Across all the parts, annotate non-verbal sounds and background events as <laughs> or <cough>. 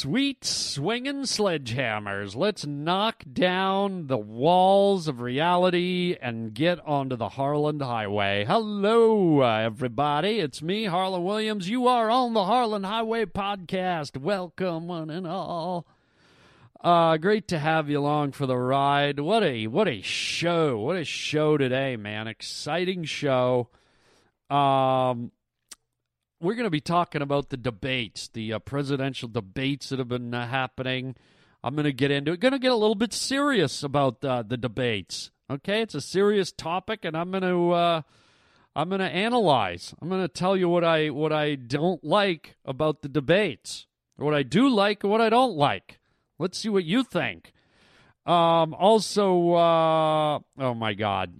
Sweet swinging sledgehammers. Let's knock down the walls of reality and get onto the Harland Highway. Hello, everybody. It's me, Harland Williams. You are on the Harland Highway podcast. Welcome, one and all. Uh, great to have you along for the ride. What a what a show! What a show today, man! Exciting show. Um, we're going to be talking about the debates, the uh, presidential debates that have been uh, happening. I'm going to get into it. Going to get a little bit serious about uh, the debates. Okay, it's a serious topic, and I'm going to uh, I'm going to analyze. I'm going to tell you what I what I don't like about the debates, what I do like, and what I don't like. Let's see what you think. Um, also, uh, oh my God,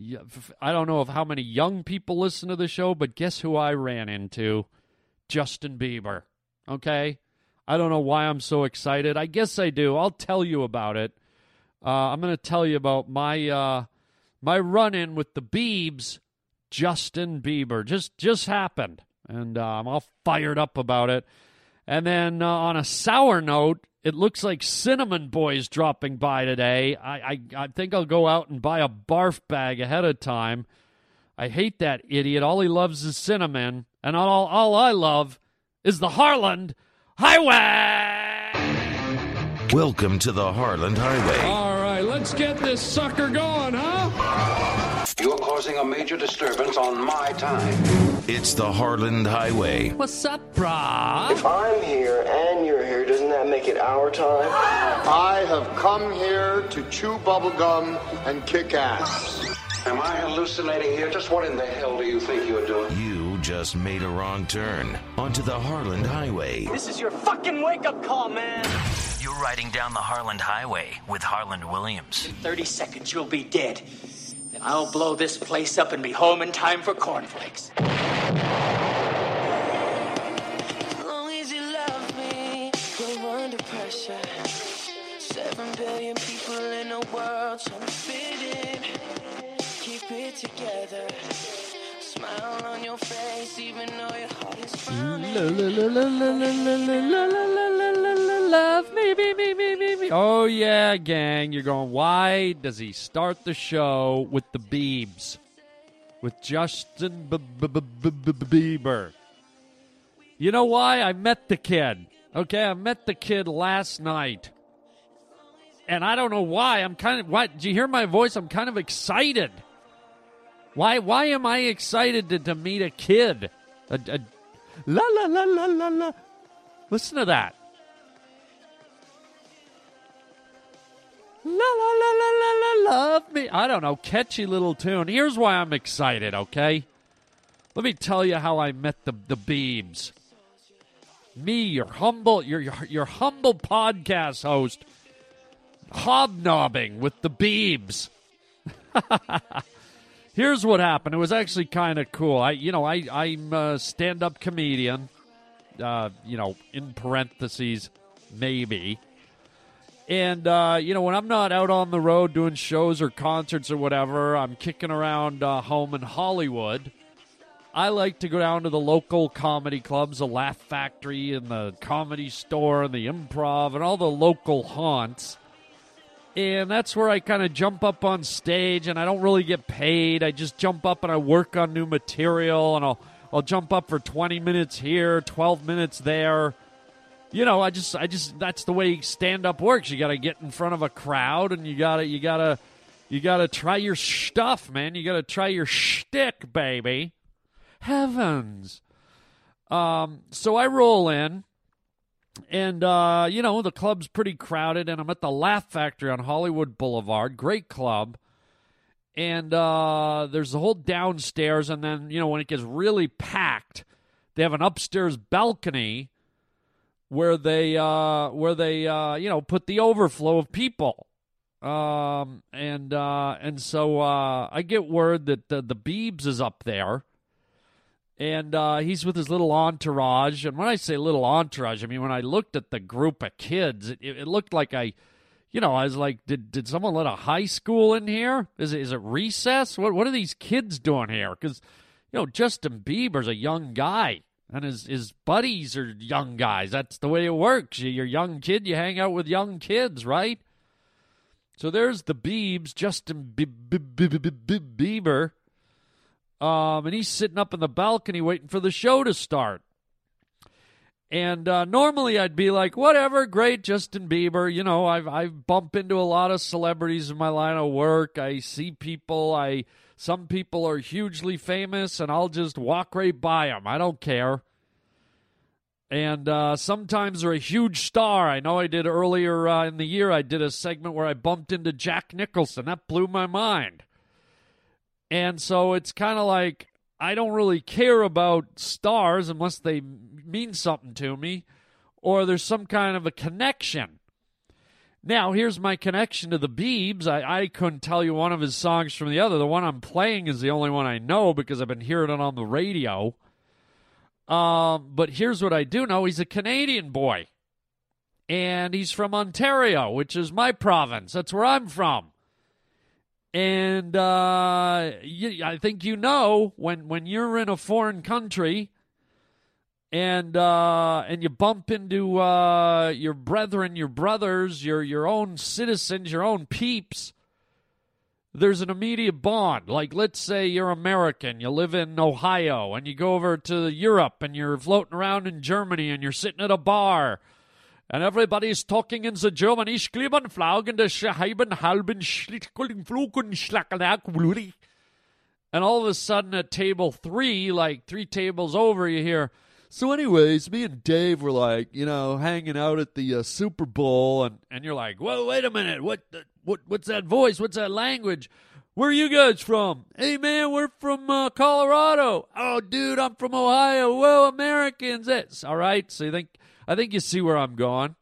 I don't know of how many young people listen to the show, but guess who I ran into? Justin Bieber. Okay? I don't know why I'm so excited. I guess I do. I'll tell you about it. Uh, I'm going to tell you about my uh, my run in with the Biebs, Justin Bieber. Just just happened, and uh, I'm all fired up about it. And then uh, on a sour note, it looks like Cinnamon Boy's dropping by today. I, I I think I'll go out and buy a barf bag ahead of time. I hate that idiot. All he loves is cinnamon and all, all I love is the Harland Highway. Welcome to the Harland Highway. All right, let's get this sucker going, huh? You're causing a major disturbance on my time. It's the Harland Highway. What's up, brah? If I'm here and you're here, doesn't that make it our time? I have come here to chew bubblegum and kick ass. Am I hallucinating here? Just what in the hell do you think you're doing? You just made a wrong turn onto the Harland Highway. This is your fucking wake up call, man. You're riding down the Harland Highway with Harland Williams. In 30 seconds, you'll be dead. Then I'll blow this place up and be home in time for cornflakes. Seven billion people in the world trying to fit in keep it together. Smile on your face, even though your heart is frowning. Love me, me, me, me, me, me. Oh yeah, gang. You're going. Why does he start the show with the Biebs, with Justin Bieber? You know why? I met the kid. Okay, I met the kid last night. And I don't know why. I'm kind of. What? Did you hear my voice? I'm kind of excited. Why why am I excited to, to meet a kid? A, a, la la la la la la. Listen to that. La la la la la la love me. I don't know, catchy little tune. Here's why I'm excited, okay? Let me tell you how I met the the Biebs. Me, your humble your your, your humble podcast host, hobnobbing with the Biebs. <laughs> here's what happened. It was actually kind of cool. I, you know, I I'm a stand-up comedian. Uh, you know, in parentheses, maybe. And uh, you know, when I'm not out on the road doing shows or concerts or whatever, I'm kicking around uh, home in Hollywood. I like to go down to the local comedy clubs, the Laugh Factory, and the Comedy Store, and the Improv, and all the local haunts and that's where I kind of jump up on stage and I don't really get paid. I just jump up and I work on new material and I'll I'll jump up for 20 minutes here, 12 minutes there. You know, I just I just that's the way stand up works. You got to get in front of a crowd and you got to you got to you got to try your stuff, man. You got to try your shtick, baby. Heavens. Um, so I roll in and uh, you know the club's pretty crowded, and I'm at the Laugh Factory on Hollywood Boulevard. Great club, and uh, there's the whole downstairs, and then you know when it gets really packed, they have an upstairs balcony where they uh, where they uh, you know put the overflow of people. Um, and uh, and so uh, I get word that the, the Biebs is up there and uh, he's with his little entourage. And when I say little entourage, I mean when I looked at the group of kids, it, it looked like I, you know, I was like, did did someone let a high school in here? Is it is it recess? What what are these kids doing here? Because you know Justin Bieber's a young guy. and his his buddies are young guys. That's the way it works. You're a young kid, you hang out with young kids, right? So there's the Biebs, Justin Bieber, um, and he's sitting up in the balcony waiting for the show to start. And uh, normally I'd be like, whatever, great, Justin Bieber. You know, I've I've bumped into a lot of celebrities in my line of work. I see people. I some people are hugely famous, and I'll just walk right by them. I don't care. And uh, sometimes they're a huge star. I know I did earlier uh, in the year. I did a segment where I bumped into Jack Nicholson. That blew my mind. And so it's kind of like I don't really care about stars unless they mean something to me or there's some kind of a connection. Now, here's my connection to the Biebs. I, I couldn't tell you one of his songs from the other. The one I'm playing is the only one I know because I've been hearing it on the radio. Um, but here's what I do know he's a Canadian boy. And he's from Ontario, which is my province. That's where I'm from. And uh, you, I think you know when when you're in a foreign country and uh, and you bump into uh, your brethren, your brothers, your your own citizens, your own peeps. There's an immediate bond. Like, let's say you're American, you live in Ohio, and you go over to Europe, and you're floating around in Germany, and you're sitting at a bar, and everybody's talking in the German. Ich klieben Flaugen des Scheiben halben Flugen And all of a sudden at table three, like three tables over, you hear, so anyways, me and Dave were like, you know, hanging out at the uh, Super Bowl, and, and you're like, whoa, wait a minute, what, what, what's that voice? What's that language? Where are you guys from? Hey man, we're from uh, Colorado. Oh dude, I'm from Ohio. Whoa, Americans. It's all right. So you think I think you see where I'm going.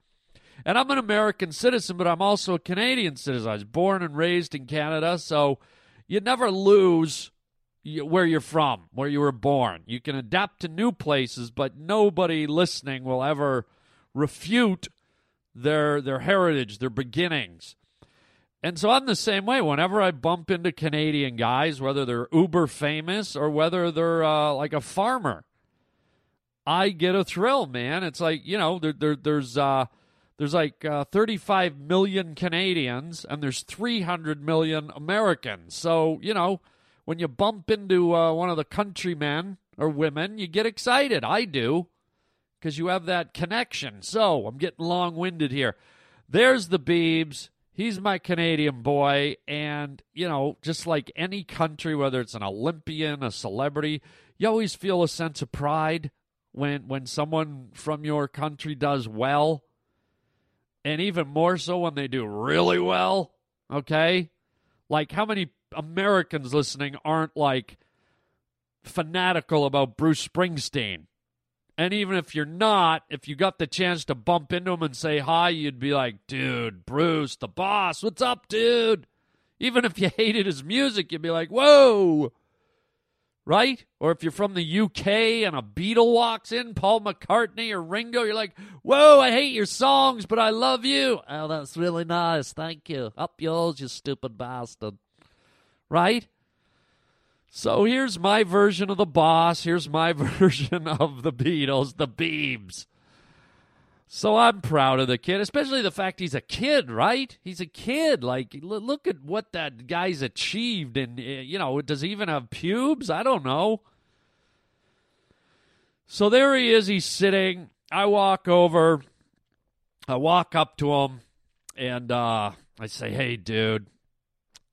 And I'm an American citizen, but I'm also a Canadian citizen. I was born and raised in Canada, so you never lose where you're from, where you were born. You can adapt to new places, but nobody listening will ever refute their their heritage, their beginnings. And so I'm the same way. Whenever I bump into Canadian guys, whether they're uber famous or whether they're uh, like a farmer, I get a thrill, man. It's like you know, there, there there's uh, there's like uh, 35 million Canadians and there's 300 million Americans. So you know, when you bump into uh, one of the countrymen or women, you get excited. I do because you have that connection. So I'm getting long winded here. There's the Biebs. He's my Canadian boy, and you know, just like any country, whether it's an Olympian, a celebrity, you always feel a sense of pride when when someone from your country does well and even more so when they do really well okay? Like how many americans listening aren't like fanatical about bruce springsteen? And even if you're not if you got the chance to bump into him and say hi you'd be like dude bruce the boss what's up dude? Even if you hated his music you'd be like whoa right? Or if you're from the UK and a Beatle walks in, Paul McCartney or Ringo, you're like, whoa, I hate your songs, but I love you. Oh, that's really nice. Thank you. Up yours, you stupid bastard. Right? So here's my version of the boss. Here's my <laughs> version of the Beatles, the Biebs. So I'm proud of the kid, especially the fact he's a kid, right? He's a kid. Like, look at what that guy's achieved. And, eh, you know, does he even have pubes? I don't know. So there he is. He's sitting. I walk over. I walk up to him and uh, I say, hey, dude,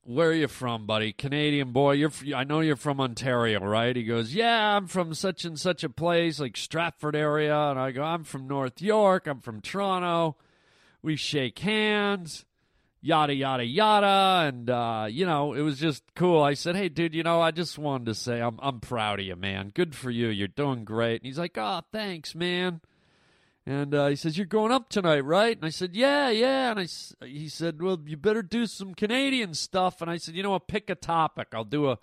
where are you from, buddy? Canadian boy. You're. I know you're from Ontario, right? He goes, Yeah, I'm from such and such a place, like Stratford area. And I go, I'm from North York. I'm from Toronto. We shake hands, yada yada yada, and uh, you know, it was just cool. I said, Hey, dude, you know, I just wanted to say I'm I'm proud of you, man. Good for you. You're doing great. And he's like, Oh, thanks, man. And uh, he says, "You're going up tonight, right?" And I said, "Yeah, yeah." And I, he said, "Well, you better do some Canadian stuff." And I said, "You know what? Pick a topic. I'll do a,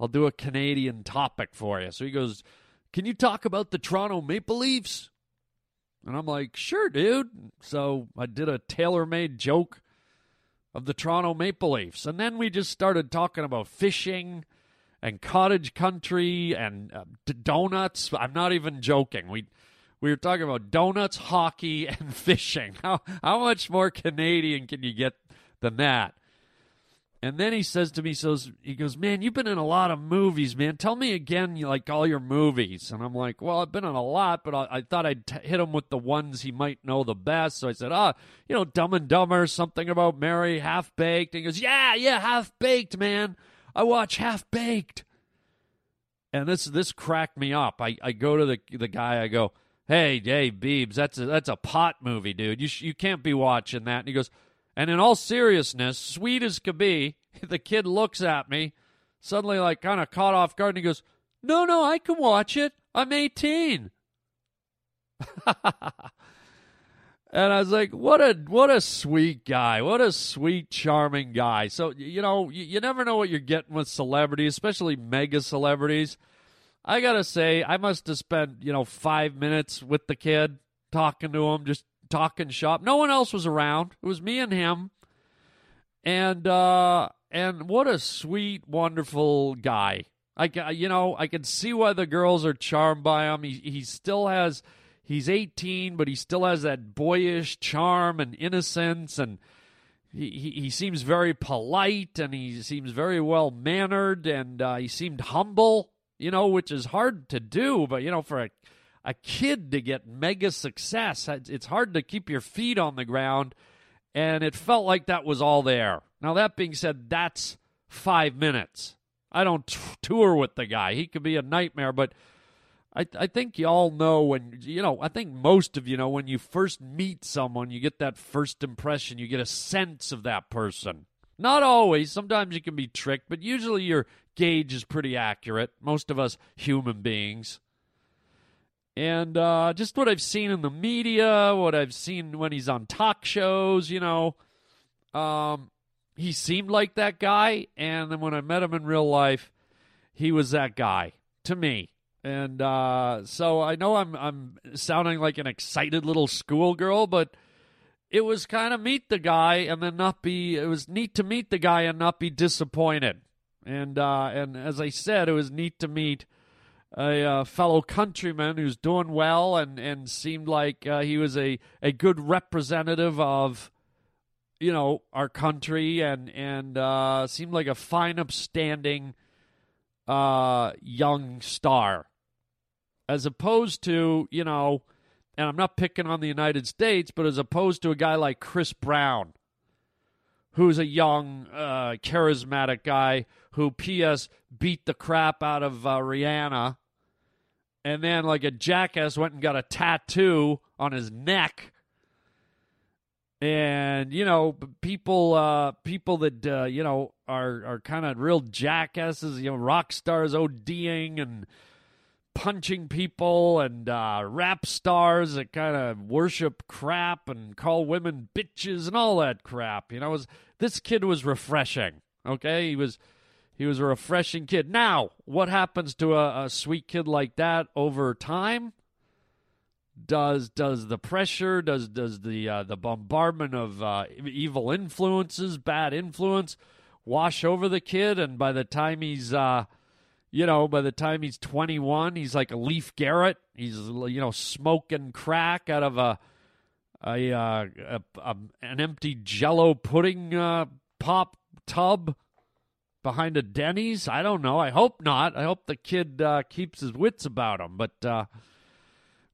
I'll do a Canadian topic for you." So he goes, "Can you talk about the Toronto Maple Leafs?" And I'm like, "Sure, dude." So I did a tailor-made joke of the Toronto Maple Leafs, and then we just started talking about fishing and cottage country and uh, donuts. I'm not even joking. We we were talking about donuts, hockey, <laughs> and fishing. How how much more Canadian can you get than that? And then he says to me, so he goes, "Man, you've been in a lot of movies, man. Tell me again, like all your movies." And I'm like, "Well, I've been in a lot, but I, I thought I'd t- hit him with the ones he might know the best." So I said, "Ah, you know, Dumb and Dumber, something about Mary, Half Baked." And he goes, "Yeah, yeah, Half Baked, man. I watch Half Baked." And this this cracked me up. I, I go to the the guy. I go, "Hey, hey, Biebs, that's a, that's a pot movie, dude. You sh- you can't be watching that." And he goes. And in all seriousness, sweet as could be, <laughs> the kid looks at me, suddenly like kind of caught off guard, and he goes, "No, no, I can watch it. I'm 18." <laughs> and I was like, "What a what a sweet guy. What a sweet, charming guy." So you know, you, you never know what you're getting with celebrities, especially mega celebrities. I gotta say, I must have spent you know five minutes with the kid talking to him, just talking shop. No one else was around. It was me and him. And uh and what a sweet, wonderful guy. I you know, I can see why the girls are charmed by him. He he still has he's 18, but he still has that boyish charm and innocence and he, he, he seems very polite and he seems very well mannered and uh, he seemed humble, you know, which is hard to do, but you know, for a a kid to get mega success. It's hard to keep your feet on the ground, and it felt like that was all there. Now, that being said, that's five minutes. I don't t- tour with the guy. He could be a nightmare, but I, I think you all know when, you know, I think most of you know when you first meet someone, you get that first impression, you get a sense of that person. Not always. Sometimes you can be tricked, but usually your gauge is pretty accurate. Most of us human beings and uh, just what I've seen in the media, what I've seen when he's on talk shows, you know, um, he seemed like that guy. And then when I met him in real life, he was that guy to me. And uh, so I know I'm I'm sounding like an excited little schoolgirl, but it was kind of meet the guy and then not be. It was neat to meet the guy and not be disappointed. And uh, and as I said, it was neat to meet a uh, fellow countryman who's doing well and, and seemed like uh, he was a, a good representative of you know our country and and uh, seemed like a fine upstanding uh, young star. As opposed to you know and I'm not picking on the United States but as opposed to a guy like Chris Brown who's a young uh, charismatic guy who ps beat the crap out of uh, Rihanna. And then like a jackass went and got a tattoo on his neck. And you know people uh people that uh you know are are kind of real jackasses you know rock stars ODing and punching people and uh rap stars that kind of worship crap and call women bitches and all that crap you know was this kid was refreshing okay he was he was a refreshing kid. Now, what happens to a, a sweet kid like that over time? Does does the pressure, does does the uh, the bombardment of uh, evil influences, bad influence, wash over the kid? And by the time he's, uh, you know, by the time he's twenty one, he's like a Leif Garrett. He's you know smoking crack out of a a, uh, a, a an empty Jello pudding uh, pop tub behind a Denny's? I don't know. I hope not. I hope the kid uh, keeps his wits about him. But uh,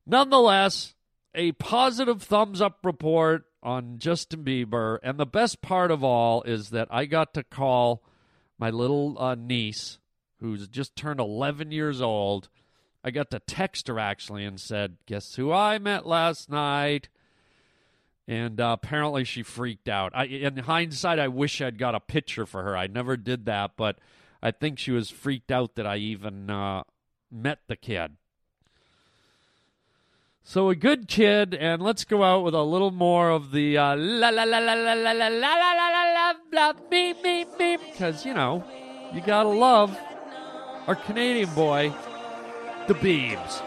nonetheless, a positive thumbs up report on Justin Bieber. And the best part of all is that I got to call my little uh, niece, who's just turned 11 years old. I got to text her actually and said, Guess who I met last night? and uh, apparently she freaked out. I, in hindsight, I wish I'd got a picture for her. I never did that, but I think she was freaked out that I even uh, met the kid. So a good kid, and let's go out with a little more of the uh, la la la la la la la la la la la la beep beep beep, because you know you gotta love our Canadian boy, the Biebs.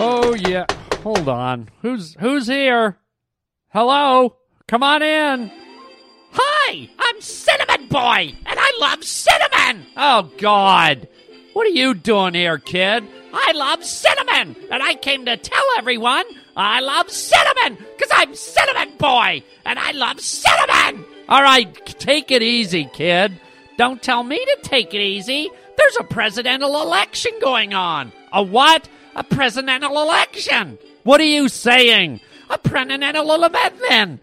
Oh yeah. Hold on. Who's who's here? Hello? Come on in. Hi, I'm Cinnamon Boy, and I love cinnamon. Oh God. What are you doing here, kid? I love cinnamon, and I came to tell everyone I love cinnamon because I'm Cinnamon Boy, and I love cinnamon. All right, take it easy, kid. Don't tell me to take it easy. There's a presidential election going on. A what? A presidential election. What are you saying? A presidential election.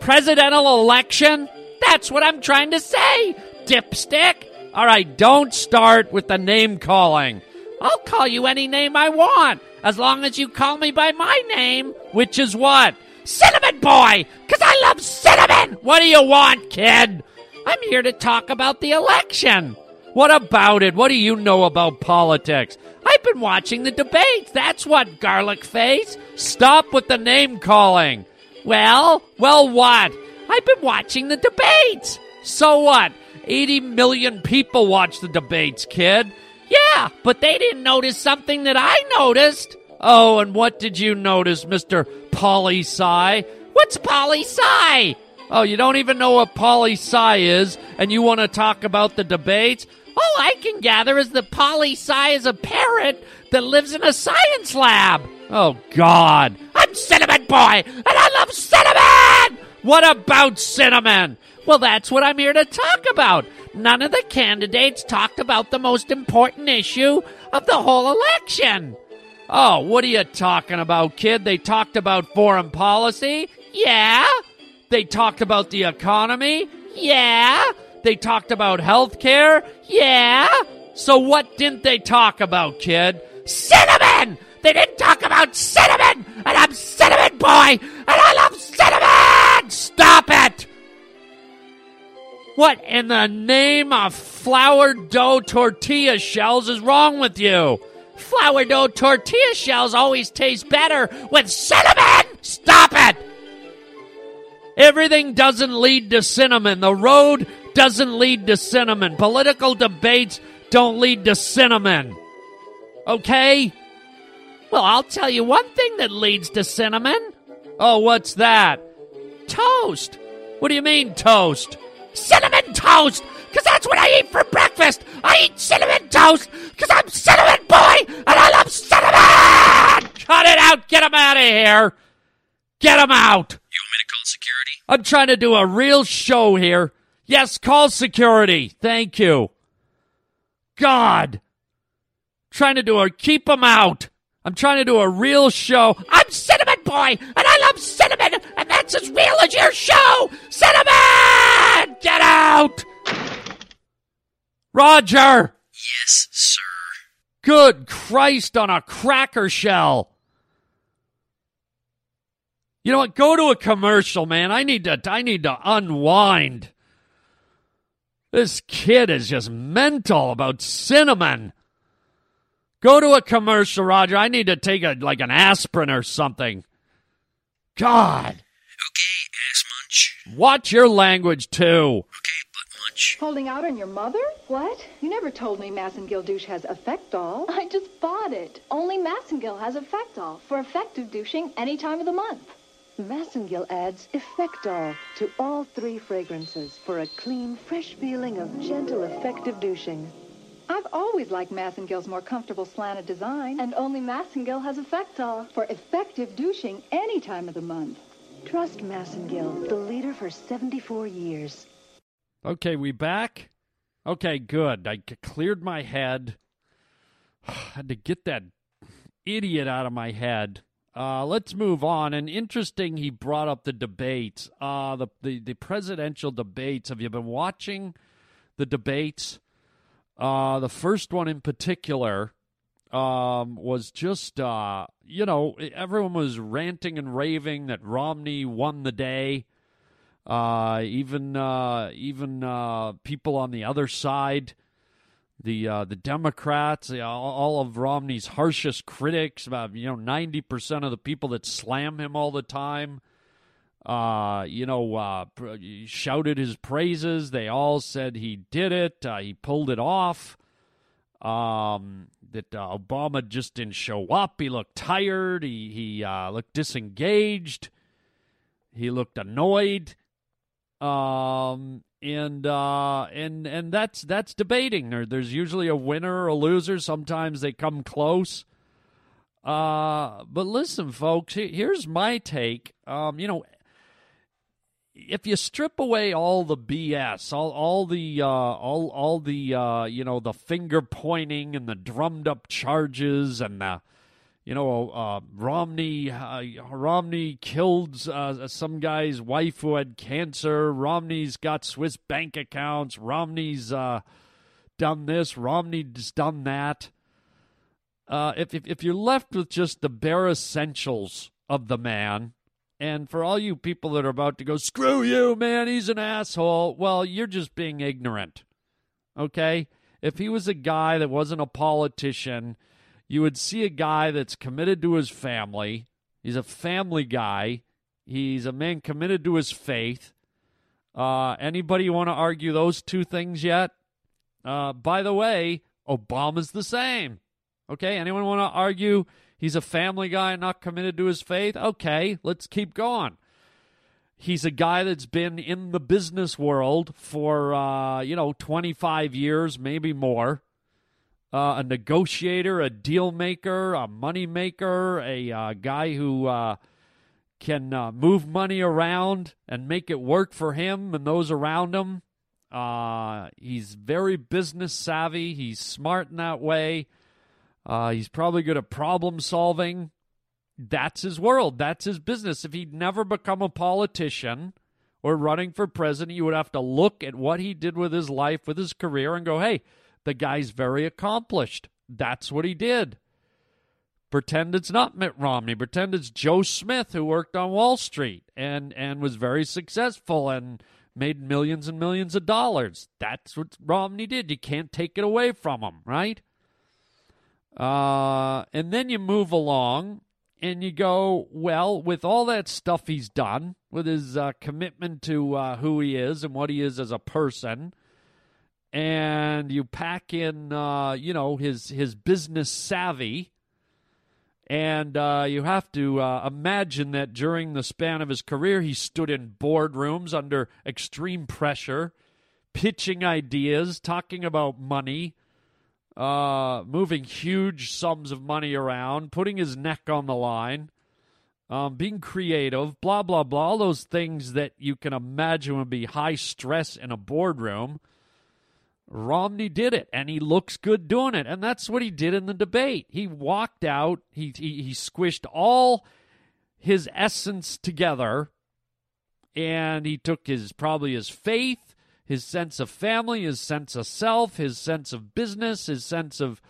Presidential election? That's what I'm trying to say, dipstick. All right, don't start with the name calling. I'll call you any name I want, as long as you call me by my name, which is what? Cinnamon Boy, because I love cinnamon! What do you want, kid? I'm here to talk about the election. What about it? What do you know about politics? I've been watching the debates. That's what, garlic face. Stop with the name calling. Well, well, what? I've been watching the debates. So what? 80 million people watch the debates, kid. Yeah, but they didn't notice something that I noticed. Oh, and what did you notice, Mr. Poli Sci? What's Poli Sci? Oh, you don't even know what poli sci is, and you want to talk about the debates? All I can gather is that poli sci is a parrot that lives in a science lab. Oh, God. I'm Cinnamon Boy, and I love cinnamon! What about cinnamon? Well, that's what I'm here to talk about. None of the candidates talked about the most important issue of the whole election. Oh, what are you talking about, kid? They talked about foreign policy? Yeah. They talked about the economy? Yeah. They talked about health care? Yeah. So what didn't they talk about, kid? Cinnamon! They didn't talk about cinnamon! And I'm Cinnamon Boy! And I love cinnamon! Stop it! What in the name of flour dough tortilla shells is wrong with you? Flour dough tortilla shells always taste better with cinnamon! Stop it! Everything doesn't lead to cinnamon. The road doesn't lead to cinnamon. Political debates don't lead to cinnamon. Okay? Well, I'll tell you one thing that leads to cinnamon. Oh, what's that? Toast. What do you mean, toast? Cinnamon toast! Because that's what I eat for breakfast! I eat cinnamon toast because I'm Cinnamon Boy and I love cinnamon! Cut it out! Get him out of here! Get him out! You want me to call security? I'm trying to do a real show here. Yes, call security. Thank you. God. Trying to do a keep him out. I'm trying to do a real show. I'm Cinnamon Boy, and I love cinnamon, and that's as Roger! Yes, sir. Good Christ on a cracker shell. You know what? Go to a commercial, man. I need to I need to unwind. This kid is just mental about cinnamon. Go to a commercial, Roger. I need to take a like an aspirin or something. God. Okay, ass munch. Watch your language too. Okay, butt munch. Holding out on your mother? What? You never told me Massengill douche has Effectol. I just bought it. Only Massengill has Effectol for effective douching any time of the month. Massengill adds Effectol to all three fragrances for a clean, fresh feeling of gentle, effective douching. I've always liked Massengill's more comfortable slanted design. And only Massengill has Effectol for effective douching any time of the month. Trust Massengill, the leader for 74 years. Okay, we back? Okay, good. I cleared my head. <sighs> Had to get that idiot out of my head. Uh, let's move on. And interesting, he brought up the debates, uh, the, the the presidential debates. Have you been watching the debates? Uh, the first one in particular um, was just, uh, you know, everyone was ranting and raving that Romney won the day. Uh, even uh, even uh, people on the other side, the uh, the Democrats, all of Romney's harshest critics, about you know ninety percent of the people that slam him all the time, uh, you know, uh, shouted his praises. They all said he did it. He pulled it off. um, that Obama just didn't show up. He looked tired. He he looked disengaged. He looked annoyed. Um, and uh, and and that's that's debating. There, there's usually a winner or a loser. Sometimes they come close. Uh, but listen, folks. Here's my take. Um, you know, if you strip away all the BS, all all the uh, all all the uh, you know the finger pointing and the drummed up charges and the you know uh, Romney uh, Romney killed uh, some guy's wife who had cancer. Romney's got Swiss bank accounts. Romney's uh, done this. Romney's done that. if, if if you're left with just the bare essentials of the man and for all you people that are about to go, screw you, man, he's an asshole, well, you're just being ignorant. Okay? If he was a guy that wasn't a politician, you would see a guy that's committed to his family. He's a family guy. He's a man committed to his faith. Uh, anybody want to argue those two things yet? Uh, by the way, Obama's the same. Okay, anyone want to argue He's a family guy, not committed to his faith. Okay, let's keep going. He's a guy that's been in the business world for, uh, you know, 25 years, maybe more. Uh, a negotiator, a deal maker, a money maker, a uh, guy who uh, can uh, move money around and make it work for him and those around him. Uh, he's very business savvy. He's smart in that way. Uh, he's probably good at problem solving. That's his world. That's his business. If he'd never become a politician or running for president, you would have to look at what he did with his life, with his career, and go, hey, the guy's very accomplished. That's what he did. Pretend it's not Mitt Romney. Pretend it's Joe Smith who worked on Wall Street and, and was very successful and made millions and millions of dollars. That's what Romney did. You can't take it away from him, right? Uh, and then you move along and you go, well, with all that stuff he's done, with his uh, commitment to uh, who he is and what he is as a person, and you pack in, uh, you know, his his business savvy, and uh, you have to uh, imagine that during the span of his career, he stood in boardrooms under extreme pressure, pitching ideas, talking about money uh, moving huge sums of money around, putting his neck on the line, um, being creative, blah, blah, blah, all those things that you can imagine would be high stress in a boardroom. Romney did it, and he looks good doing it. And that's what he did in the debate. He walked out, he, he, he squished all his essence together, and he took his probably his faith his sense of family, his sense of self, his sense of business, his sense of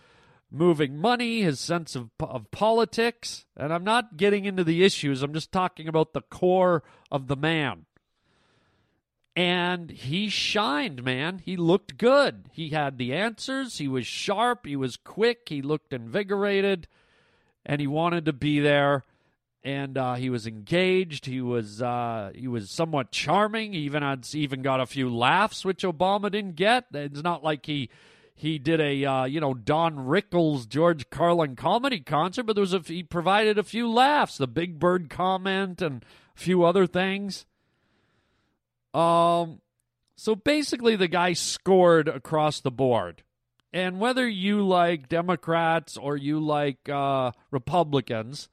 moving money, his sense of, of politics. And I'm not getting into the issues, I'm just talking about the core of the man. And he shined, man. He looked good. He had the answers. He was sharp. He was quick. He looked invigorated. And he wanted to be there and uh, he was engaged. He was uh, he was somewhat charming. He even had even got a few laughs, which Obama didn't get. It's not like he he did a uh, you know Don Rickles George Carlin comedy concert, but there was a he provided a few laughs, the Big Bird comment and a few other things. Um, so basically, the guy scored across the board. And whether you like Democrats or you like uh, Republicans,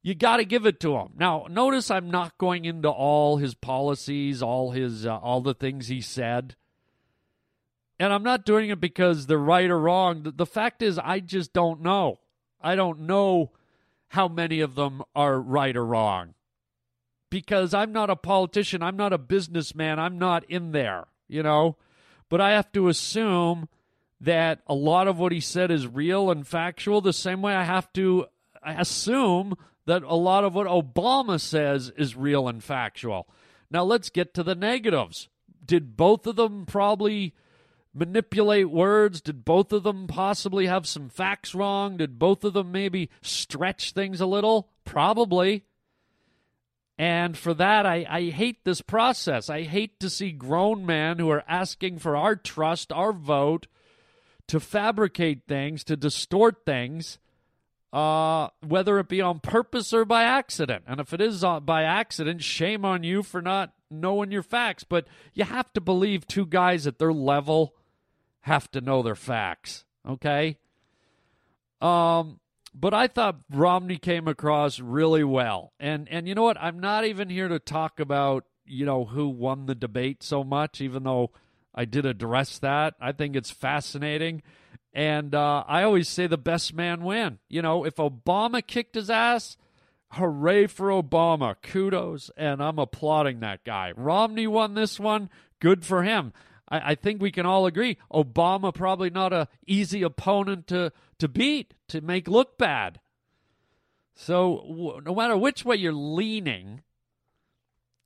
you got to give it to him. Now, notice I'm not going into all his policies, all his uh, all the things he said. And I'm not doing it because they're right or wrong. The, the fact is I just don't know. I don't know how many of them are right or wrong. Because I'm not a politician, I'm not a businessman, I'm not in there, you know. But I have to assume that a lot of what he said is real and factual the same way I have to assume that a lot of what Obama says is real and factual. Now let's get to the negatives. Did both of them probably manipulate words? Did both of them possibly have some facts wrong? Did both of them maybe stretch things a little? Probably. And for that, I, I hate this process. I hate to see grown men who are asking for our trust, our vote, to fabricate things, to distort things, uh, whether it be on purpose or by accident. And if it is uh, by accident, shame on you for not knowing your facts. But you have to believe two guys at their level have to know their facts. Okay. Um, but I thought Romney came across really well. And and you know what? I'm not even here to talk about, you know, who won the debate so much, even though I did address that. I think it's fascinating. And uh, I always say the best man win. You know, if Obama kicked his ass, hooray for Obama. Kudos. And I'm applauding that guy. Romney won this one. Good for him. I, I think we can all agree Obama probably not a easy opponent to to beat to make look bad. So w- no matter which way you're leaning,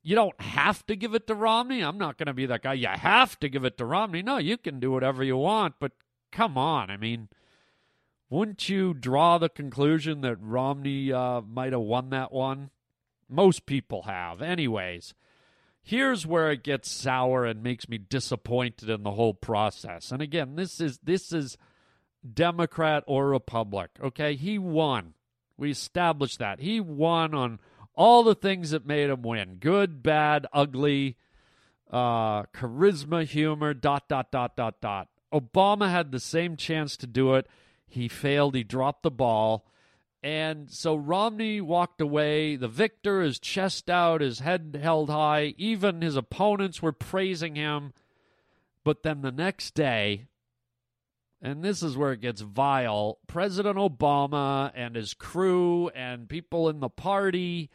you don't have to give it to Romney. I'm not going to be that guy. You have to give it to Romney. No, you can do whatever you want, but come on. I mean, wouldn't you draw the conclusion that Romney uh, might have won that one? Most people have, anyways. Here's where it gets sour and makes me disappointed in the whole process. And again, this is this is Democrat or Republic. Okay, he won. We established that he won on all the things that made him win: good, bad, ugly, uh, charisma, humor, dot dot dot dot dot. Obama had the same chance to do it. He failed. He dropped the ball. And so Romney walked away, the victor, his chest out, his head held high. Even his opponents were praising him. But then the next day, and this is where it gets vile, President Obama and his crew and people in the party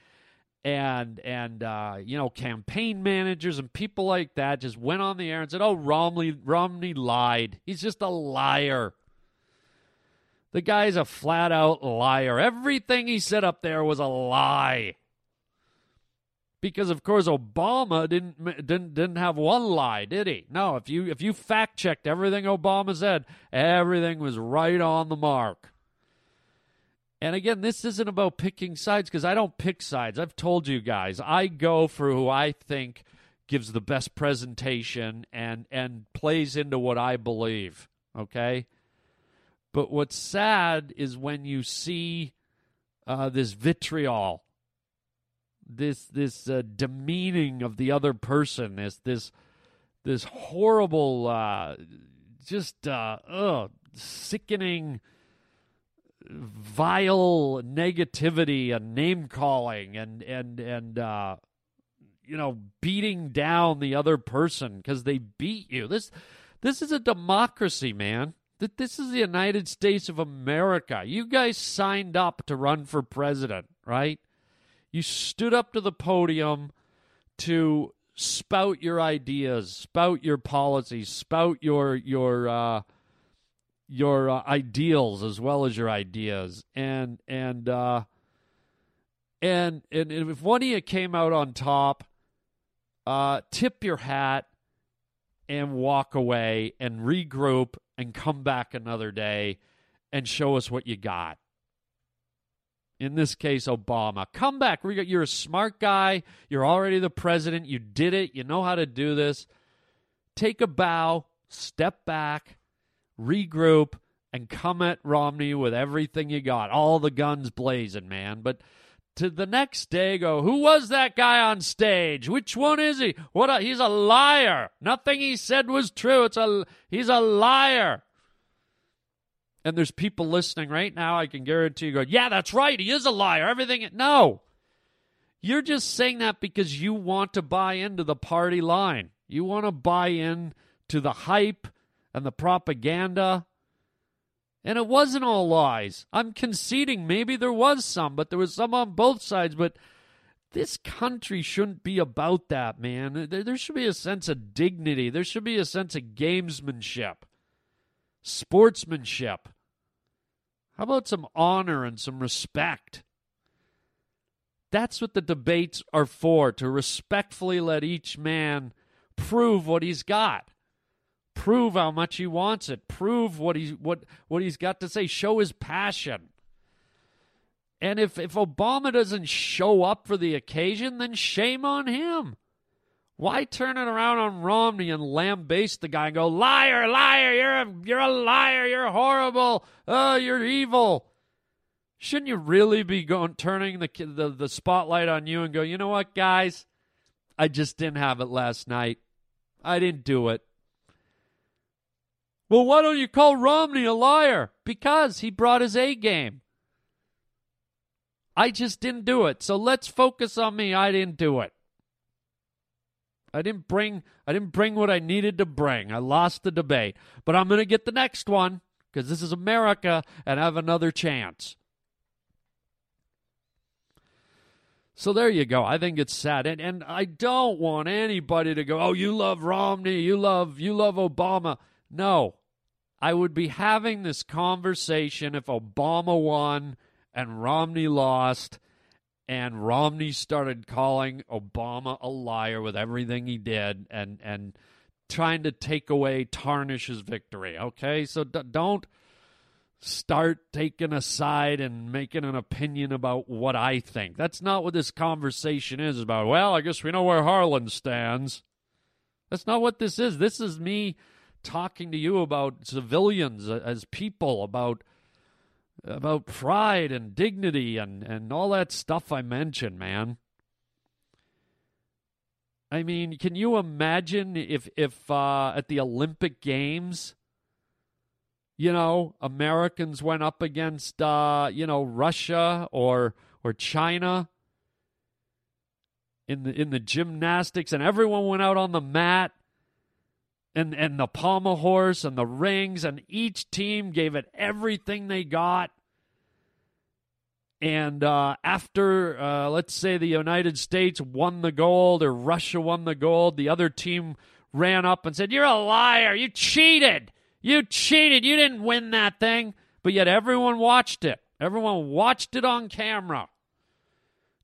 and and uh, you know campaign managers and people like that just went on the air and said, "Oh, Romney Romney lied. He's just a liar." The guy's a flat out liar. Everything he said up there was a lie. Because of course Obama didn't didn't didn't have one lie, did he? No, if you if you fact checked everything Obama said, everything was right on the mark. And again, this isn't about picking sides because I don't pick sides. I've told you guys, I go for who I think gives the best presentation and and plays into what I believe, okay? But what's sad is when you see uh, this vitriol, this this uh, demeaning of the other person, this this this horrible, uh, just uh, ugh, sickening, vile negativity and name calling and and and uh, you know beating down the other person because they beat you. This this is a democracy, man that this is the United States of America. You guys signed up to run for president, right? You stood up to the podium to spout your ideas, spout your policies, spout your your uh, your uh, ideals as well as your ideas, and and uh, and and if one of you came out on top, uh, tip your hat and walk away and regroup and come back another day and show us what you got. In this case, Obama. Come back. You're a smart guy. You're already the president. You did it. You know how to do this. Take a bow, step back, regroup, and come at Romney with everything you got. All the guns blazing, man. But to the next day go, who was that guy on stage? Which one is he? What a, he's a liar. Nothing he said was true. It's a he's a liar. And there's people listening right now, I can guarantee you go, yeah, that's right. He is a liar. Everything No. You're just saying that because you want to buy into the party line. You want to buy in to the hype and the propaganda and it wasn't all lies. I'm conceding maybe there was some, but there was some on both sides. But this country shouldn't be about that, man. There, should be a sense of dignity, there should be a sense of gamesmanship, sportsmanship. How about some honor and some respect? That's what the debates are for to respectfully let each man prove what he's got prove how much he wants it, prove what he's what what he's got to say, show his passion. And if if Obama doesn't show up for the occasion, then shame on him. Why turn it around on Romney and lambaste the guy and go, liar, liar, you're a, you're a liar, you're horrible, oh, you're evil. Shouldn't you really be going turning the, the the spotlight on you and go, you know what, guys? I just didn't have it last night. I didn't do it. Well, why don't you call Romney a liar? Because he brought his A game. I just didn't do it. So let's focus on me. I didn't do it. I didn't bring I didn't bring what I needed to bring. I lost the debate. But I'm going to get the next one because this is America and I have another chance. So there you go. I think it's sad, and and I don't want anybody to go, "Oh, you love Romney, you love you love Obama." No, I would be having this conversation if Obama won and Romney lost, and Romney started calling Obama a liar with everything he did, and and trying to take away tarnish his victory. Okay, so d- don't start taking a side and making an opinion about what I think. That's not what this conversation is about. Well, I guess we know where Harland stands. That's not what this is. This is me talking to you about civilians as people, about about pride and dignity and, and all that stuff I mentioned, man. I mean, can you imagine if if uh, at the Olympic Games you know, Americans went up against, uh, you know, Russia or or China in the in the gymnastics, and everyone went out on the mat, and and the pommel horse and the rings, and each team gave it everything they got. And uh, after, uh, let's say, the United States won the gold or Russia won the gold, the other team ran up and said, "You're a liar! You cheated! You cheated. You didn't win that thing. But yet everyone watched it. Everyone watched it on camera.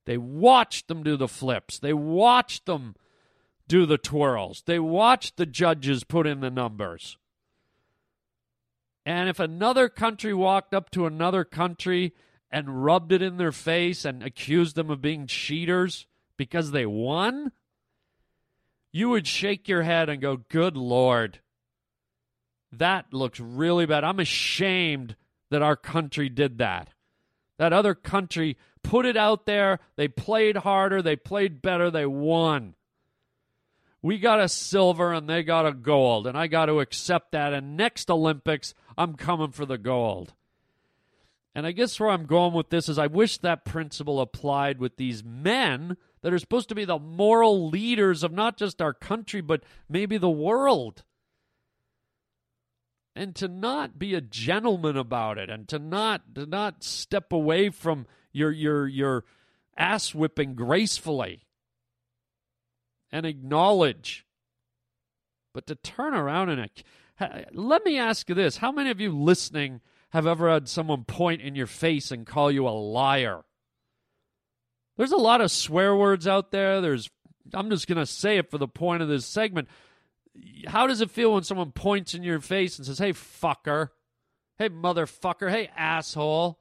They watched them do the flips. They watched them do the twirls. They watched the judges put in the numbers. And if another country walked up to another country and rubbed it in their face and accused them of being cheaters because they won, you would shake your head and go, Good Lord. That looks really bad. I'm ashamed that our country did that. That other country put it out there. They played harder. They played better. They won. We got a silver and they got a gold. And I got to accept that. And next Olympics, I'm coming for the gold. And I guess where I'm going with this is I wish that principle applied with these men that are supposed to be the moral leaders of not just our country, but maybe the world and to not be a gentleman about it and to not to not step away from your your your ass whipping gracefully and acknowledge. But to turn around and let me ask you this. How many of you listening have ever had someone point in your face and call you a liar? There's a lot of swear words out there. There's i'm just going to say it for the point of this segment. How does it feel when someone points in your face and says, hey, fucker, hey, motherfucker, hey, asshole?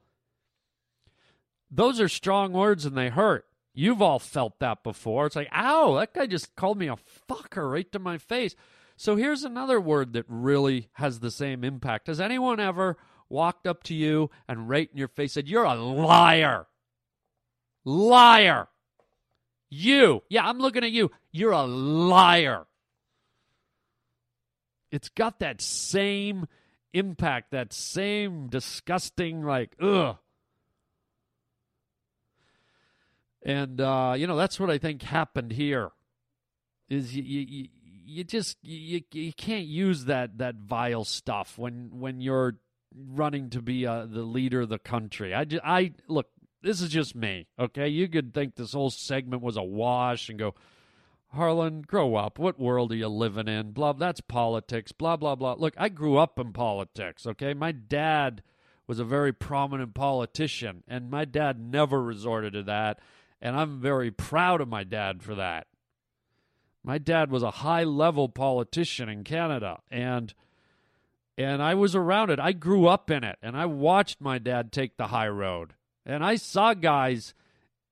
Those are strong words and they hurt. You've all felt that before. It's like, ow, that guy just called me a fucker right to my face. So here's another word that really has the same impact. Has anyone ever walked up to you and right in your face said, You're a liar? Liar. You. Yeah, I'm looking at you. You're a liar it's got that same impact, that same disgusting, like, ugh. And, uh, you know, that's what I think happened here is you, you, you just you, you can't use that that vile stuff when when you're running to be uh, the leader of the country. I just, I look, this is just me. Okay, you could think this whole segment was a wash and go, Harland, grow up. What world are you living in? Blah, that's politics. Blah, blah, blah. Look, I grew up in politics, okay? My dad was a very prominent politician, and my dad never resorted to that, and I'm very proud of my dad for that. My dad was a high level politician in Canada, and and I was around it. I grew up in it, and I watched my dad take the high road. And I saw guys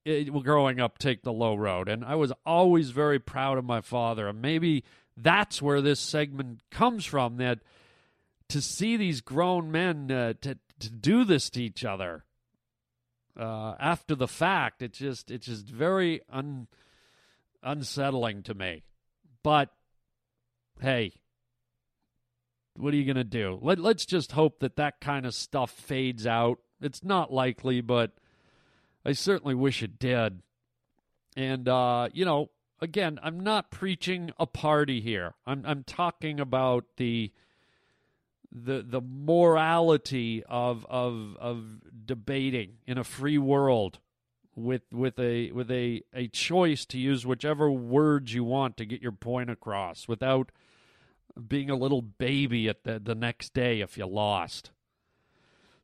it, growing up take the low road, and I was always very proud of my father. And maybe that's where this segment comes from. That to see these grown men uh, to to do this to each other uh, after the fact, it's just it's just very un, unsettling to me. But hey, what are you going to do? Let, let's just hope that that kind of stuff fades out. It's not likely, but I certainly wish it did. And uh, you know, again, I'm not preaching a party here. I'm I'm talking about the the the morality of of of debating in a free world with with a with a a choice to use whichever words you want to get your point across without being a little baby at the, the next day if you lost.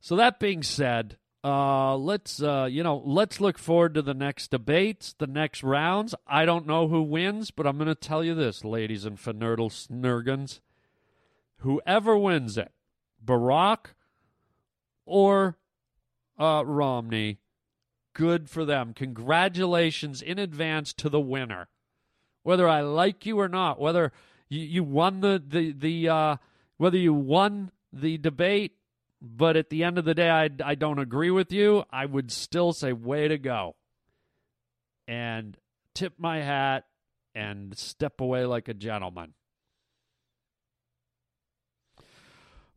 So that being said, uh, let's uh, you know let's look forward to the next debates, the next rounds. I don't know who wins, but I'm going to tell you this, ladies and Fernerdle Snurgans. Whoever wins it, Barack or uh, Romney, good for them. Congratulations in advance to the winner. Whether I like you or not, whether you, you won the the the uh, whether you won the debate, but at the end of the day, I I don't agree with you. I would still say way to go, and tip my hat and step away like a gentleman.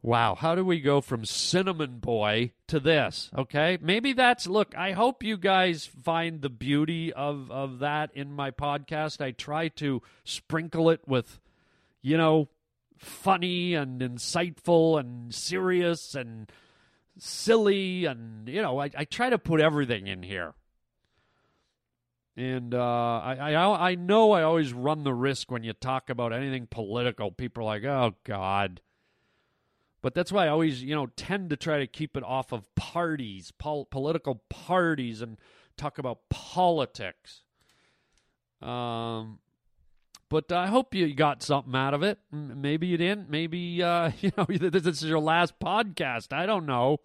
Wow, how do we go from Cinnamon Boy to this? Okay, maybe that's look. I hope you guys find the beauty of of that in my podcast. I try to sprinkle it with, you know, funny and insightful and serious and silly and you know I, I try to put everything in here. And uh, I, I I know I always run the risk when you talk about anything political. People are like, "Oh God." But that's why I always, you know, tend to try to keep it off of parties, pol- political parties, and talk about politics. Um, but I hope you got something out of it. Maybe you didn't. Maybe uh, <laughs> you know <laughs> this is your last podcast. I don't know.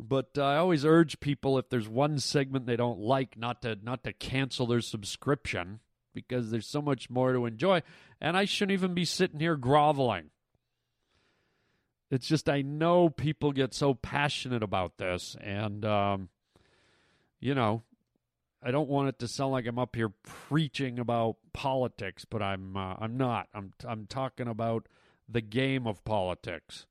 But I always urge people if there's one segment they don't like, not to not to cancel their subscription because there's so much more to enjoy. And I shouldn't even be sitting here groveling. It's just I know people get so passionate about this, and um, you know, I don't want it to sound like I'm up here preaching about politics, but I'm uh, I'm not. I'm I'm talking about the game of politics.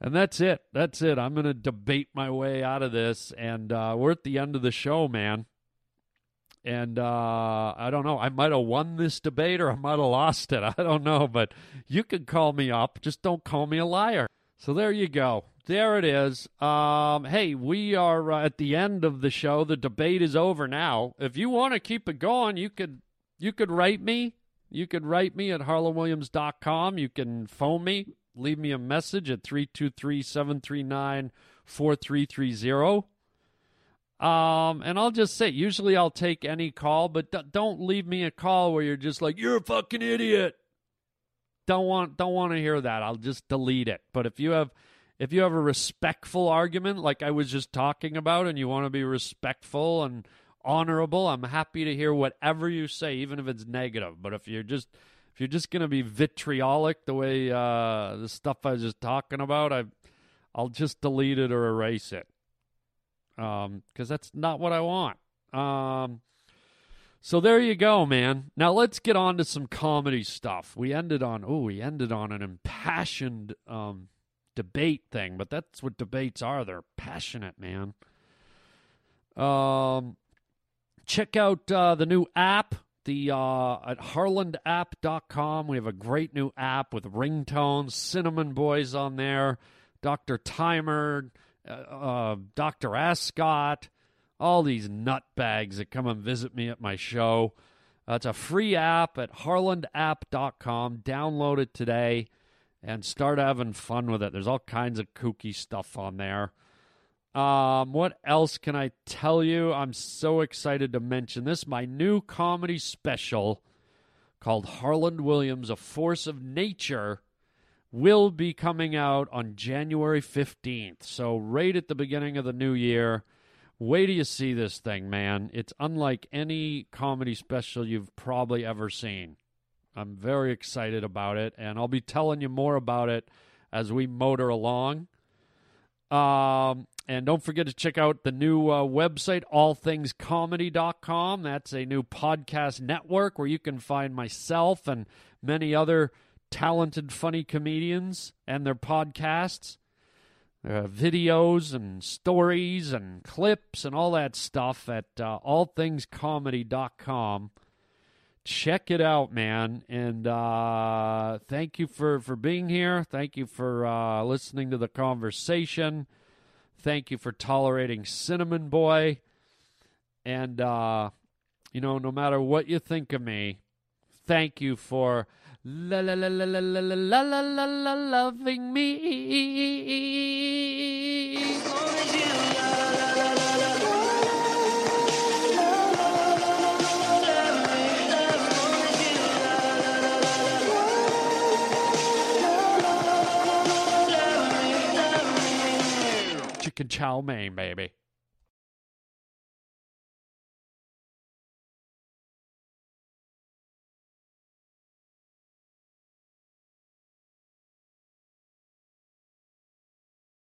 And that's it. That's it. I'm going to debate my way out of this, and uh, we're at the end of the show, man. And uh, I don't know. I might have won this debate or I might have lost it. <laughs> I don't know. But you can call me up. Just don't call me a liar. So there you go. There it is. Um, hey, we are uh, at the end of the show. The debate is over now. If you want to keep it going, you could you could write me. You could write me at harlandwilliams.com. You can phone me. Leave me a message at 323 739 4330. Um, and I'll just say, usually I'll take any call, but d- don't leave me a call where you're just like, "You're a fucking idiot." Don't want don't want to hear that. I'll just delete it. But if you have if you have a respectful argument like I was just talking about and you want to be respectful and honorable, I'm happy to hear whatever you say even if it's negative. But if you're just if you're just going to be vitriolic the way uh, the stuff I was just talking about, I I'll just delete it or erase it because um, that's not what I want. Um, so there you go, man. Now let's get on to some comedy stuff. We ended on oh, we ended on an impassioned um, debate thing, but that's what debates are. They're passionate, man. Um, check out uh, the new app. The uh, at harlandapp.com. We have a great new app with ringtones, cinnamon boys on there, Dr. Timer, uh, uh Dr. Ascot, all these nutbags that come and visit me at my show. Uh, it's a free app at harlandapp.com. Download it today and start having fun with it. There's all kinds of kooky stuff on there. Um, what else can I tell you? I'm so excited to mention this. My new comedy special called Harland Williams, A Force of Nature will be coming out on January 15th. So, right at the beginning of the new year, Wait till you see this thing, man. It's unlike any comedy special you've probably ever seen. I'm very excited about it, and I'll be telling you more about it as we motor along. Um, and don't forget to check out the new uh, website, allthingscomedy.com. That's a new podcast network where you can find myself and many other talented, funny comedians and their podcasts, videos and stories and clips and all that stuff at uh, allthingscomedy.com. Check it out, man. And uh, thank you for, for being here. Thank you for uh, listening to the conversation. Thank you for tolerating Cinnamon Boy. And, uh, you know, no matter what you think of me, thank you for la la la la la la la la la la la loving me. Chicken chow mein, baby.